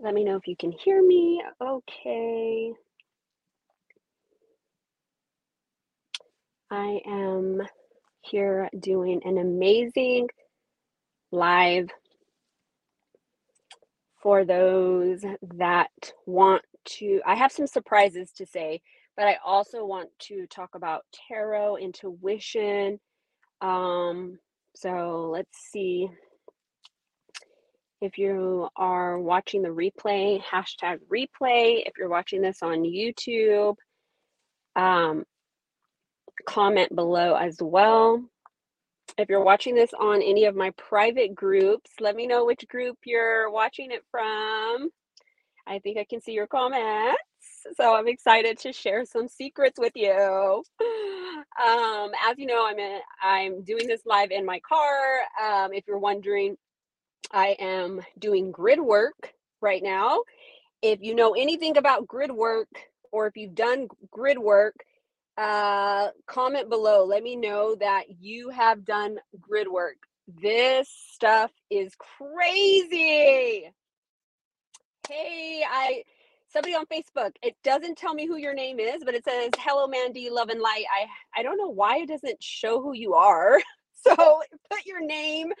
Let me know if you can hear me. Okay. I am here doing an amazing live for those that want to. I have some surprises to say, but I also want to talk about tarot, intuition. Um, so let's see if you are watching the replay, hashtag replay. If you're watching this on YouTube, um, comment below as well. If you're watching this on any of my private groups, let me know which group you're watching it from. I think I can see your comments. So I'm excited to share some secrets with you. Um, as you know, I'm I'm doing this live in my car. Um, if you're wondering, I am doing grid work right now. If you know anything about grid work, or if you've done grid work, uh, comment below. Let me know that you have done grid work. This stuff is crazy. Hey, I somebody on Facebook. It doesn't tell me who your name is, but it says hello Mandy, love and light. I I don't know why it doesn't show who you are. So put your name,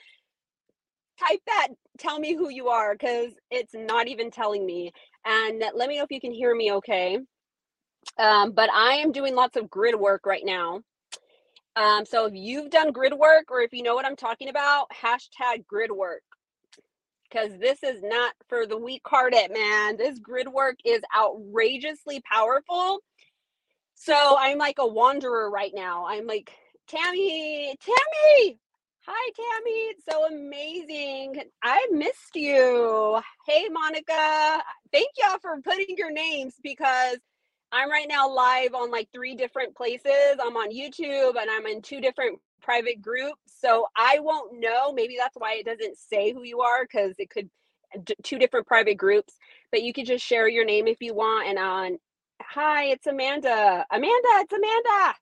type that, tell me who you are because it's not even telling me. And let me know if you can hear me okay. Um, but I am doing lots of grid work right now. Um, so if you've done grid work or if you know what I'm talking about, hashtag grid work because this is not for the weak hearted, man. This grid work is outrageously powerful. So I'm like a wanderer right now. I'm like, Tammy, Tammy, hi, Tammy. It's so amazing. I missed you. Hey, Monica. Thank y'all for putting your names because I'm right now live on like three different places. I'm on YouTube and I'm in two different private groups. So I won't know. Maybe that's why it doesn't say who you are because it could two different private groups. But you could just share your name if you want. And on, hi, it's Amanda. Amanda, it's Amanda.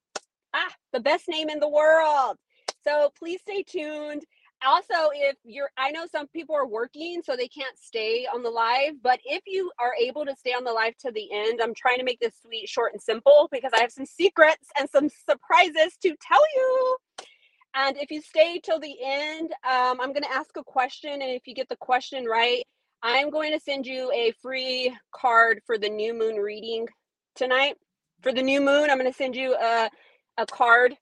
Ah, the best name in the world. So please stay tuned. Also if you're i know some people are working so they can't stay on the live but if you are able to stay on the live to the end i'm trying to make this sweet short and simple because i have some secrets and some surprises to tell you. And if you stay till the end um, i'm going to ask a question and if you get the question right i'm going to send you a free card for the new moon reading tonight. For the new moon i'm going to send you a, a card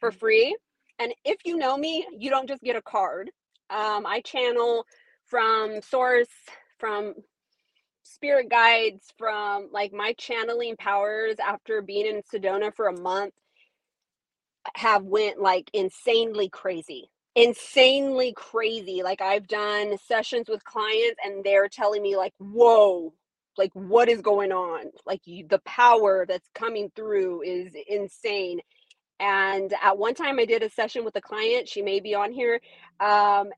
for free and if you know me, you don't just get a card. Um, I channel from source, from spirit guides, from like my channeling powers after being in Sedona for a month have went like insanely crazy insanely crazy. Like i've done sessions with clients and they're telling me like whoa like what is going on? Like you, the power that's coming through is insane and at one time, I did a session with a client. She may be on here um,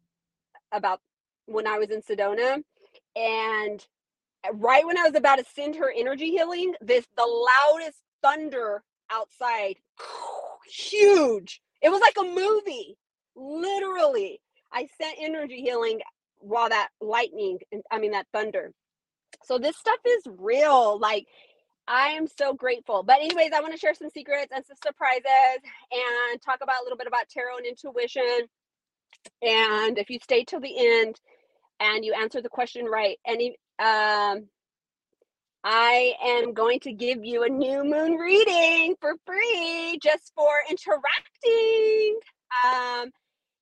about when I was in Sedona. And right when I was about to send her energy healing, this the loudest thunder outside, huge. It was like a movie, literally. I sent energy healing while that lightning, I mean, that thunder. So this stuff is real. Like I am so grateful. But anyways, I want to share some secrets and some surprises and talk about a little bit about tarot and intuition. And if you stay till the end and you answer the question right, any um I am going to give you a new moon reading for free just for interacting. Um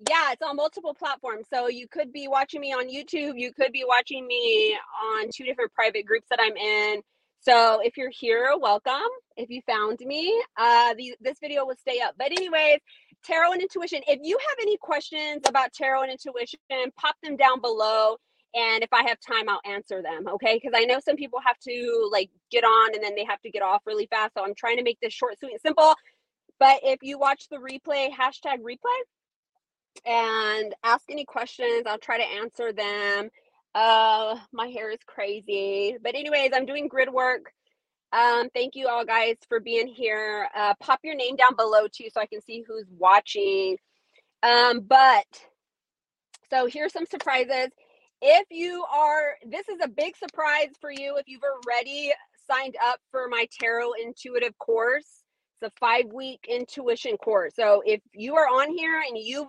yeah, it's on multiple platforms. So you could be watching me on YouTube, you could be watching me on two different private groups that I'm in so if you're here, welcome. If you found me, uh, the, this video will stay up. But anyways, tarot and intuition. If you have any questions about tarot and intuition, pop them down below. And if I have time, I'll answer them. Okay. Because I know some people have to like get on and then they have to get off really fast. So I'm trying to make this short, sweet, and simple. But if you watch the replay, hashtag replay, and ask any questions, I'll try to answer them. Uh, my hair is crazy. But anyways, I'm doing grid work. Um, thank you all guys for being here. Uh, pop your name down below too so I can see who's watching. Um, but so here's some surprises. if you are, this is a big surprise for you if you've already signed up for my tarot intuitive course. It's a five week intuition course. So if you are on here and you've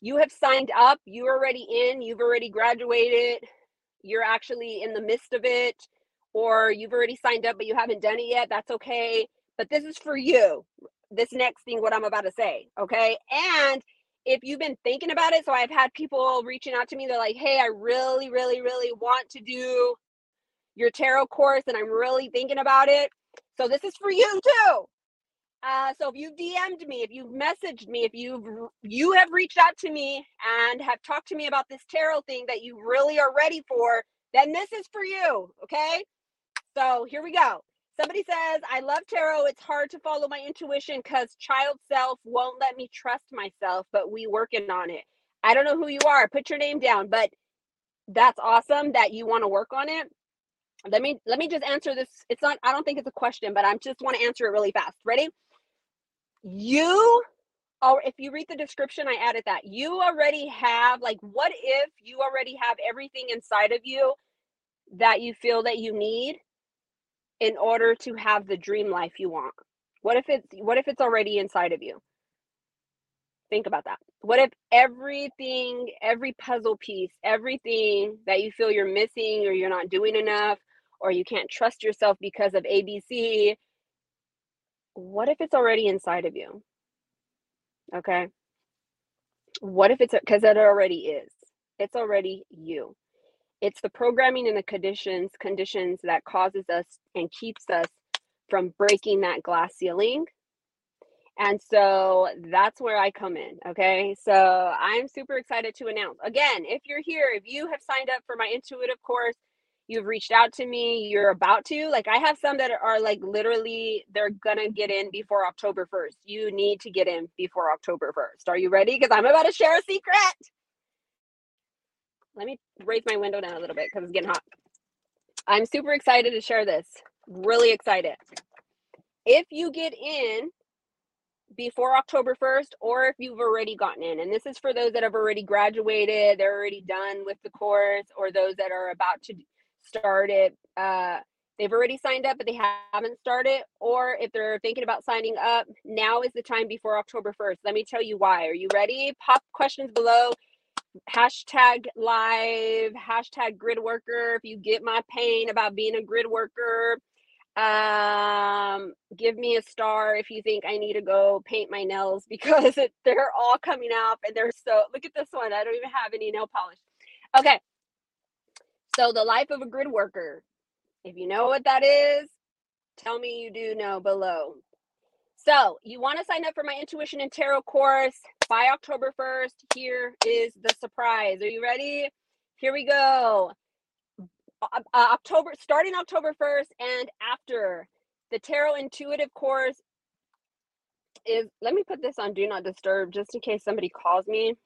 you have signed up, you're already in, you've already graduated, you're actually in the midst of it, or you've already signed up but you haven't done it yet, that's okay. But this is for you. This next thing, what I'm about to say, okay? And if you've been thinking about it, so I've had people reaching out to me, they're like, hey, I really, really, really want to do your tarot course and I'm really thinking about it. So this is for you too. Uh, so if you've DM'd me, if you've messaged me, if you've you have reached out to me and have talked to me about this tarot thing that you really are ready for, then this is for you. Okay. So here we go. Somebody says, I love tarot. It's hard to follow my intuition because child self won't let me trust myself, but we working on it. I don't know who you are. Put your name down, but that's awesome that you want to work on it. Let me let me just answer this. It's not I don't think it's a question, but I just want to answer it really fast. Ready? You or if you read the description, I added that. You already have like what if you already have everything inside of you that you feel that you need in order to have the dream life you want? What if it's what if it's already inside of you? Think about that. What if everything, every puzzle piece, everything that you feel you're missing or you're not doing enough or you can't trust yourself because of ABC, what if it's already inside of you? Okay. What if it's because it already is? It's already you. It's the programming and the conditions conditions that causes us and keeps us from breaking that glass ceiling. And so that's where I come in. Okay. So I'm super excited to announce again, if you're here, if you have signed up for my intuitive course, you've reached out to me, you're about to, like, I have some that are like literally, they're gonna get in before October 1st. You need to get in before October 1st. Are you ready? Because I'm about to share a secret. Let me raise my window down a little bit because it's getting hot. I'm super excited to share this. Really excited. If you get in before October 1st, or if you've already gotten in, and this is for those that have already graduated, they're already done with the course, or those that are about to start it, uh, they've already signed up, but they haven't started, or if they're thinking about signing up, now is the time before October 1st. Let me tell you why. Are you ready? Pop questions below hashtag live, hashtag grid worker. If you get my pain about being a grid worker, um, give me a star if you think I need to go paint my nails because it, they're all coming up and they're so. Look at this one. I don't even have any nail polish. Okay. So, the life of a grid worker. If you know what that is, tell me you do know below. So, you want to sign up for my intuition and tarot course by October 1st. Here is the surprise. Are you ready? Here we go. Uh, October, starting October 1st and after the tarot intuitive course is, let me put this on do not disturb just in case somebody calls me.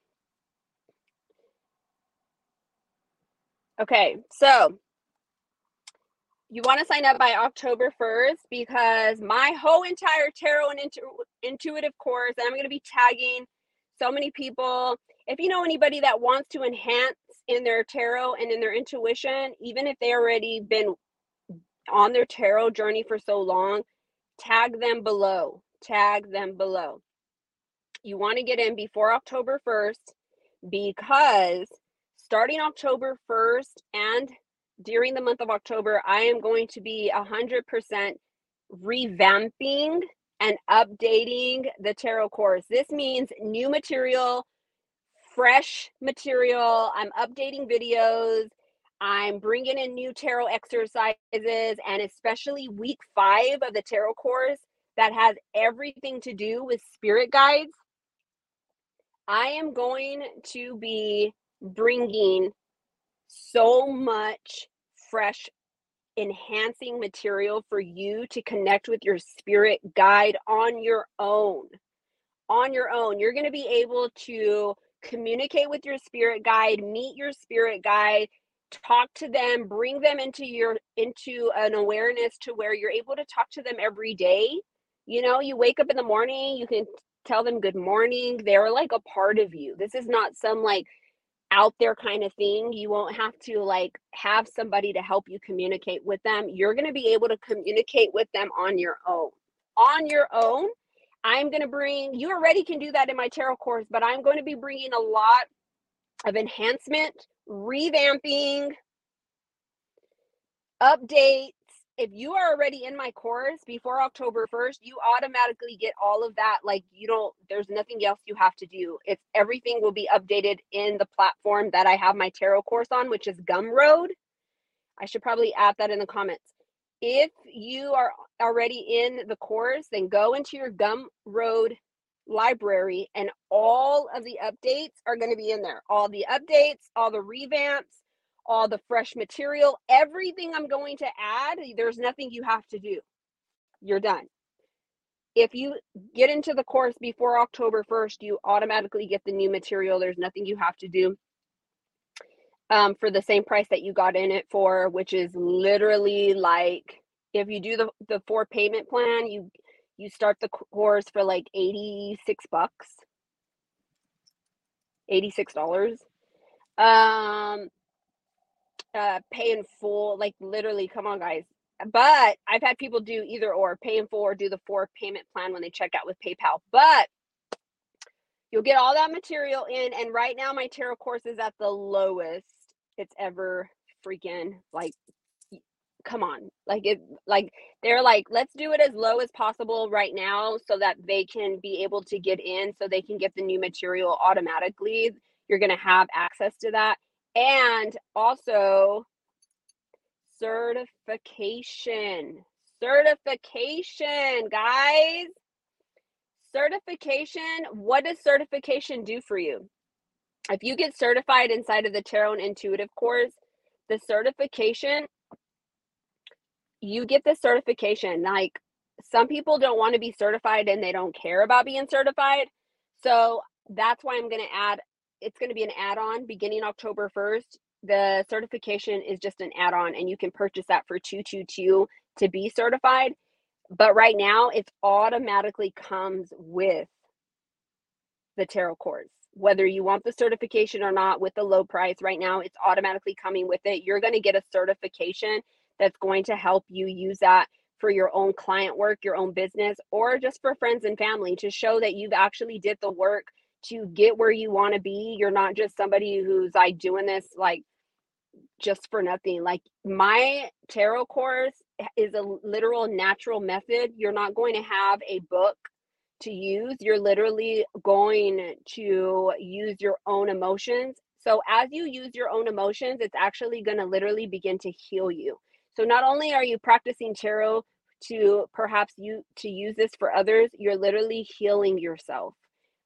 Okay, so you want to sign up by October 1st because my whole entire tarot and intu- intuitive course, and I'm going to be tagging so many people. If you know anybody that wants to enhance in their tarot and in their intuition, even if they already been on their tarot journey for so long, tag them below. Tag them below. You want to get in before October 1st because starting October 1st and during the month of October, I am going to be 100% revamping and updating the tarot course. This means new material, fresh material. I'm updating videos. I'm bringing in new tarot exercises, and especially week five of the tarot course that has everything to do with spirit guides. I am going to be bringing so much fresh enhancing material for you to connect with your spirit guide on your own. On your own, you're going to be able to communicate with your spirit guide, meet your spirit guide, talk to them, bring them into your into an awareness to where you're able to talk to them every day. You know, you wake up in the morning, you can tell them good morning. They're like a part of you. This is not some like out there kind of thing. You won't have to like have somebody to help you communicate with them. You're going to be able to communicate with them on your own. On your own. I'm going to bring, you already can do that in my tarot course, but I'm going to be bringing a lot of enhancement, revamping, updates. If you are already in my course before October 1st, you automatically get all of that. Like, you don't, there's nothing else you have to do. It's everything will be updated in the platform that I have my tarot course on, which is Gumroad. I should probably add that in the comments. If you are already in the course, then go into your Gumroad library and all of the updates are going to be in there. All the updates, all the revamps, all the fresh material, everything I'm going to add, there's nothing you have to do. You're done. If you get into the course before October 1st, you automatically get the new material. There's nothing you have to do um, for the same price that you got in it for, which is literally like if you do the, the four payment plan, you you start the course for like 86 bucks. $86. Um uh pay in full like literally come on guys. But i've had people do either or pay in full or do the four payment plan when they check out with paypal. But you'll get all that material in and right now my tarot course is at the lowest it's ever freaking like come on. Like it like they're like let's do it as low as possible right now so that they can be able to get in so they can get the new material automatically. You're going to have access to that and also certification. Certification, guys. Certification. What does certification do for you? If you get certified inside of the Tarot and Intuitive course, the certification, you get the certification. Like some people don't want to be certified and they don't care about being certified. So that's why I'm going to add it's going to be an add-on beginning October 1st. The certification is just an add-on and you can purchase that for 222 to be certified. But right now it automatically comes with the tarot course. Whether you want the certification or not with the low price right now, it's automatically coming with it. You're going to get a certification that's going to help you use that for your own client work, your own business, or just for friends and family to show that you've actually did the work to get where you want to be. You're not just somebody who's like doing this like just for nothing. Like my tarot course is a literal natural method. You're not going to have a book to use. You're literally going to use your own emotions. So as you use your own emotions, it's actually going to literally begin to heal you. So not only are you practicing tarot to perhaps you to use this for others, you're literally healing yourself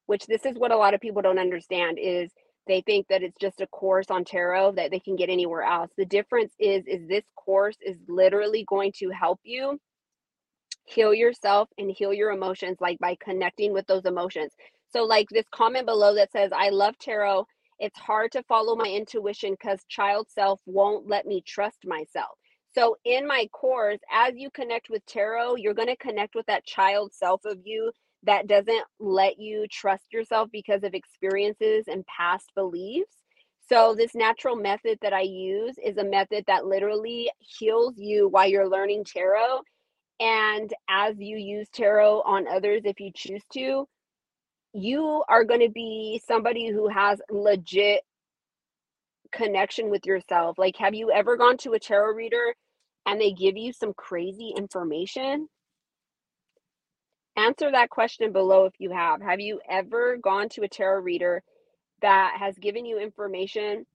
which this is what a lot of people don't understand is they think that it's just a course on tarot that they can get anywhere else. The difference is is this course is literally going to help you heal yourself and heal your emotions like by connecting with those emotions. So like this comment below that says i love tarot. It's hard to follow my intuition because child self won't let me trust myself. So in my course as you connect with tarot you're going to connect with that child self of you that doesn't let you trust yourself because of experiences and past beliefs. So, this natural method that I use is a method that literally heals you while you're learning tarot. And as you use tarot on others, if you choose to, you are going to be somebody who has legit connection with yourself. Like, have you ever gone to a tarot reader and they give you some crazy information? Answer that question below if you have. Have you ever gone to a tarot reader that has given you information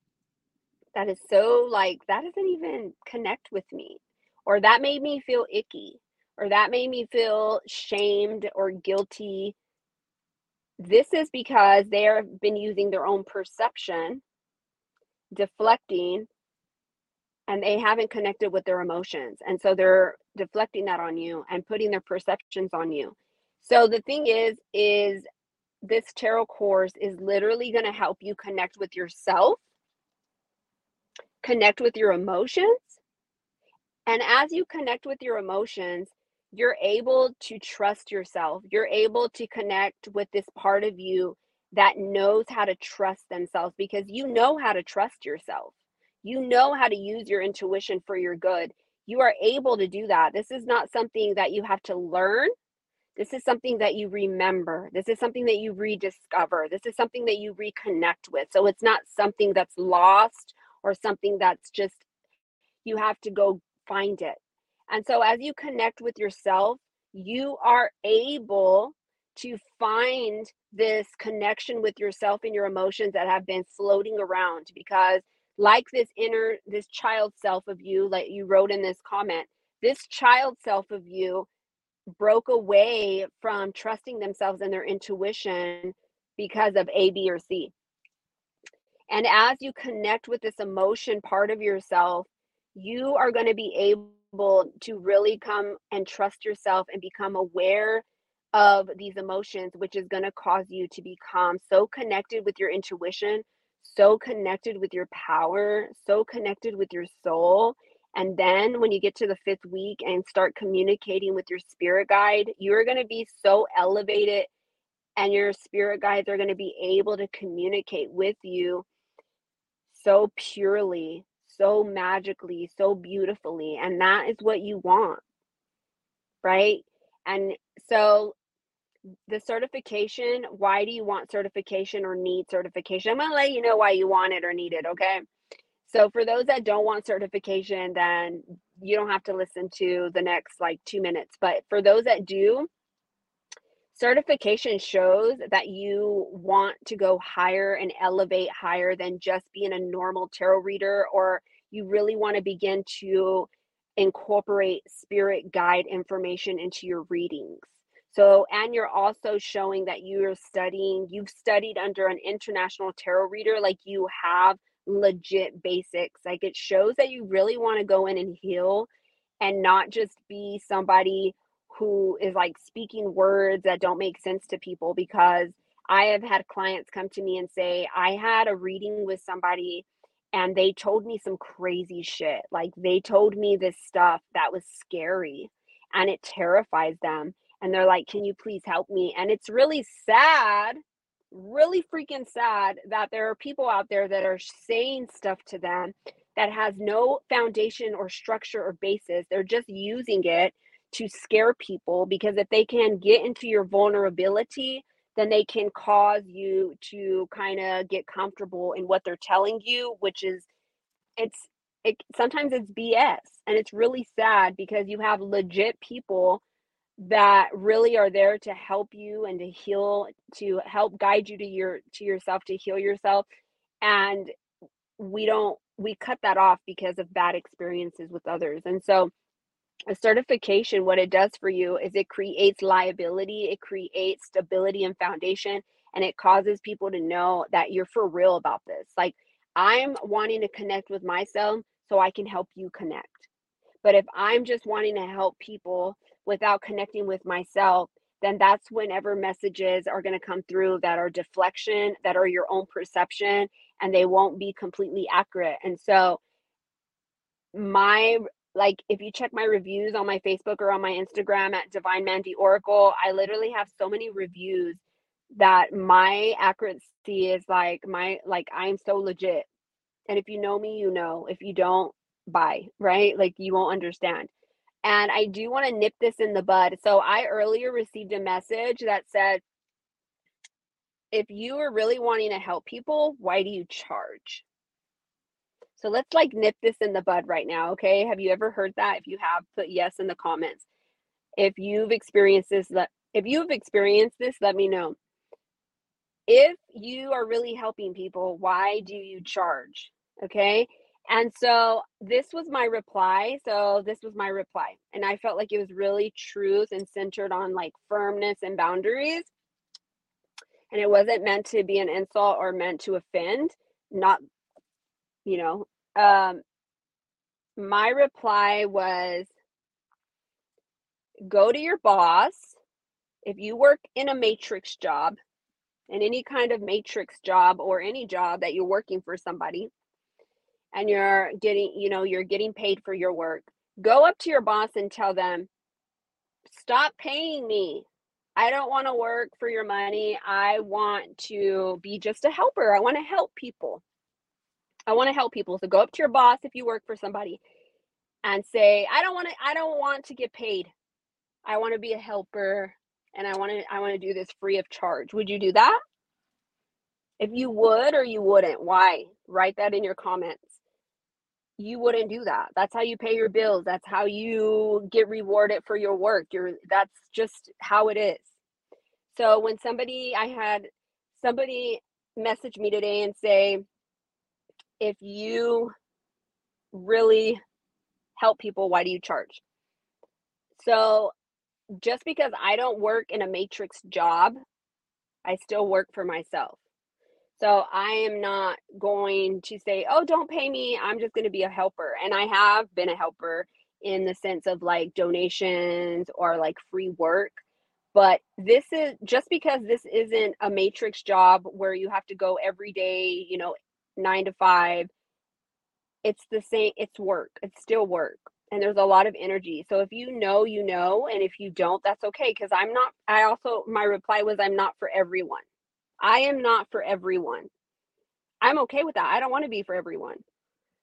that is so like that doesn't even connect with me or that made me feel icky or that made me feel shamed or guilty? This is because they have been using their own perception, deflecting, and they haven't connected with their emotions. And so they're deflecting that on you and putting their perceptions on you. So the thing is, is this tarot course is literally going to help you connect with yourself, connect with your emotions. And as you connect with your emotions, you're able to trust yourself. You're able to connect with this part of you that knows how to trust themselves because you know how to trust yourself. You know how to use your intuition for your good. You are able to do that. This is not something that you have to learn. This is something that you remember. This is something that you rediscover. This is something that you reconnect with. So it's not something that's lost or something that's just, you have to go find it. And so as you connect with yourself, you are able to find this connection with yourself and your emotions that have been floating around because like this inner this child self of you like you wrote in this comment this child self of you broke away from trusting themselves and their intuition because of A, B, or C. And as you connect with this emotion part of yourself, you are going to be able to really come and trust yourself and become aware of these emotions, which is going to cause you to become so connected with your intuition, so connected with your power, so connected with your soul. And then when you get to the fifth week and start communicating with your spirit guide, you're going to be so elevated, and your spirit guides are going to be able to communicate with you so purely, so magically, so beautifully. And that is what you want. Right. And so the certification, why do you want certification or need certification? I'm going to let you know why you want it or need it, okay? So for those that don't want certification, then you don't have to listen to the next like 2 minutes. But for those that do, certification shows that you want to go higher and elevate higher than just being a normal tarot reader or you really want to begin to incorporate spirit guide information into your readings. So, and you're also showing that you're studying, you've studied under an international tarot reader, like you have legit basics. Like it shows that you really want to go in and heal and not just be somebody who is like speaking words that don't make sense to people because I have had clients come to me and say, I had a reading with somebody and they told me some crazy shit. Like they told me this stuff that was scary and it terrifies them and they're like, Can you please help me? And it's really sad, really freaking sad that there are people out there that are saying stuff to them that has no foundation or structure or basis. They're just using it to scare people because if they can get into your vulnerability, then they can cause you to kind of get comfortable in what they're telling you, which is it's it sometimes it's BS and it's really sad because you have legit people that really are there to help you and to heal to help guide you to your to yourself to heal yourself and we don't we cut that off because of bad experiences with others. And so a certification what it does for you is it creates liability it creates stability and foundation and it causes people to know that you're for real about this. Like i'm wanting to connect with myself so i can help you connect. But if i'm just wanting to help people without connecting with myself, then that's whenever messages are going to come through that are deflection, that are your own perception, and they won't be completely accurate. And so, my like, if you check my reviews on my Facebook or on my Instagram at Divine Mandy Oracle, I literally have so many reviews that my accuracy is like my like I'm so legit. And if you know me, you know. If you don't, bye, right? Like you won't understand. And I do want to nip this in the bud. So I earlier received a message that said, if you are really wanting to help people, why do you charge? So let's like nip this in the bud right now, okay? Have you ever heard that? If you have, put yes in the comments. If you've experienced this, let if you've experienced this, let me know. If you are really helping people, why do you charge? Okay? And so this was my reply. So this was my reply. And I felt like it was really truth and centered on like firmness and boundaries. And it wasn't meant to be an insult or meant to offend. Not, you know, um, my reply was go to your boss. If you work in a matrix job, in any kind of matrix job or any job that you're working for somebody, and you're getting, you know, you're getting paid for your work, go up to your boss and tell them, stop paying me. I don't want to work for your money. I want to be just a helper. I want to help people. I want to help people. So go up to your boss if you work for somebody and say, I don't want to I don't want to get paid. I want to be a helper and I want to I want to do this free of charge. Would you do that? If you would or you wouldn't, why? Write that in your comments. You wouldn't do that. That's how you pay your bills. That's how you get rewarded for your work. You're that's just how it is. So when somebody I had somebody message me today and say if you really help people, why do you charge? So just because I don't work in a matrix job, I still work for myself. So I am not going to say, oh, don't pay me. I'm just going to be a helper. And I have been a helper in the sense of like donations or like free work. But this is just because this isn't a matrix job where you have to go every day, you know, nine to five. It's the same, it's work, it's still work. And there's a lot of energy. So if you know, you know. And if you don't, that's okay. Because I'm not, I also, my reply was, I'm not for everyone. I am not for everyone. I'm okay with that. I don't want to be for everyone.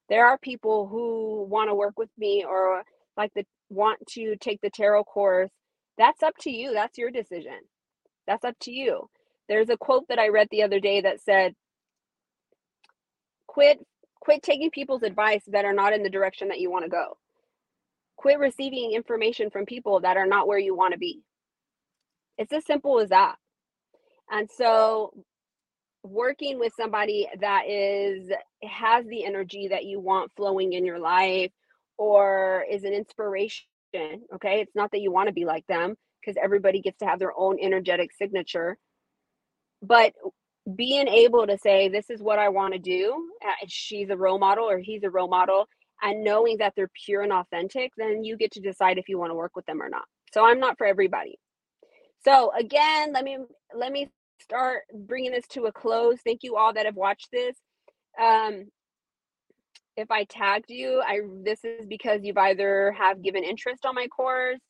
There are people who want to work with me or like the want to take the tarot course. That's up to you. That's your decision. That's up to you. There's a quote that I read the other day that said, quit quit taking people's advice that are not in the direction that you want to go. Quit receiving information from people that are not where you want to be. It's as simple as that. And so working with somebody that is has the energy that you want flowing in your life or is an inspiration, okay? It's not that you want to be like them because everybody gets to have their own energetic signature. But being able to say this is what I want to do, she's a role model or he's a role model and knowing that they're pure and authentic, then you get to decide if you want to work with them or not. So I'm not for everybody. So again, let me let me start bringing this to a close. Thank you all that have watched this. Um, if I tagged you, I this is because you've either have given interest on my course,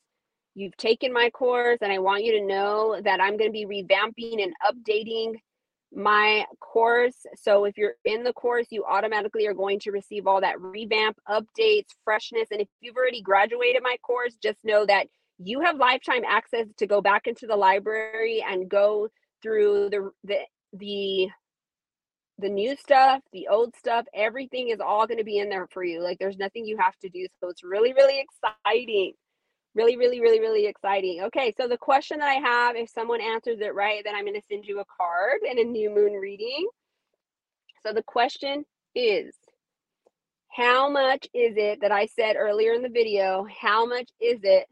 you've taken my course, and I want you to know that I'm going to be revamping and updating my course. So if you're in the course, you automatically are going to receive all that revamp, updates, freshness. And if you've already graduated my course, just know that you have lifetime access to go back into the library and go through the the the the new stuff, the old stuff, everything is all going to be in there for you. Like there's nothing you have to do. So it's really, really exciting. Really, really, really, really exciting. Okay, so the question that I have, if someone answers it right, then I'm going to send you a card and a new moon reading. So the question is How much is it that I said earlier in the video? How much is it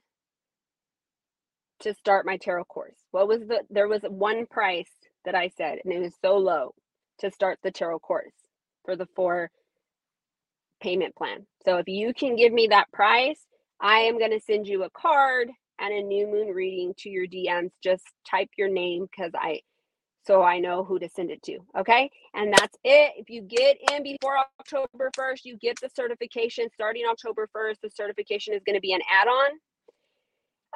to start my tarot course? What was the, there was one price that I said, and it was so low to start the tarot course for the four payment plan. So if you can give me that price, I am going to send you a card and a new moon reading to your DMs. Just type your name because I so I know who to send it to. Okay. And that's it. If you get in before October 1st, you get the certification starting October 1st. The certification is going to be an add on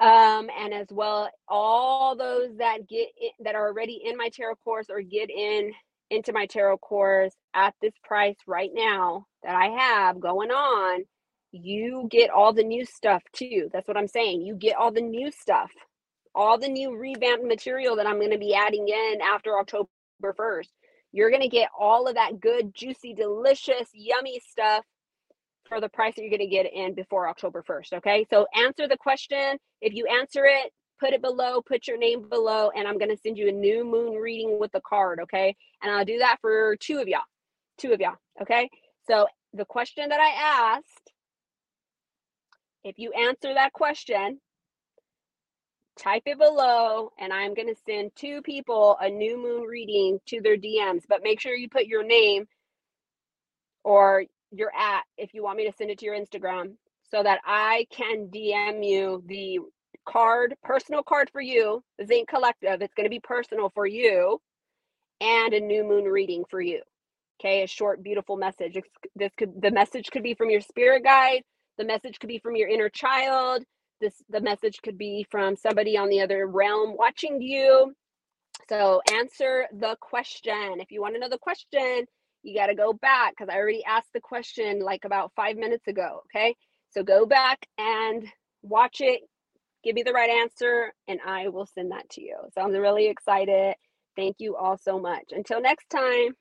um, and as well all those that get in, that are already in my tarot course or get in into my tarot course at this price right now that I have going on, you get all the new stuff too. That's what I'm saying. You get all the new stuff, all the new revamped material that I'm going to be adding in after October 1st. You're going to get all of that good, juicy, delicious, yummy stuff for the price that you're going to get in before October 1st. Okay. So answer the question. If you answer it, put it below, put your name below, and I'm going to send you a new moon reading with the card. Okay. And I'll do that for two of y'all. Two of y'all. Okay. So the question that I asked, if you answer that question, type it below and I'm going to send two people a new moon reading to their DMs. But make sure you put your name or your at if you want me to send it to your Instagram so that I can DM you the card, personal card for you, the Zinc Collective. It's going to be personal for you and a new moon reading for you. Okay, a short, beautiful message. This could the message could be from your spirit guide, the message could be from your inner child, this the message could be from somebody on the other realm watching you. So answer the question. If you want to know the question, you got to go back because I already asked the question like about five minutes ago. Okay. So go back and watch it, give me the right answer, and I will send that to you. So I'm really excited. Thank you all so much. Until next time.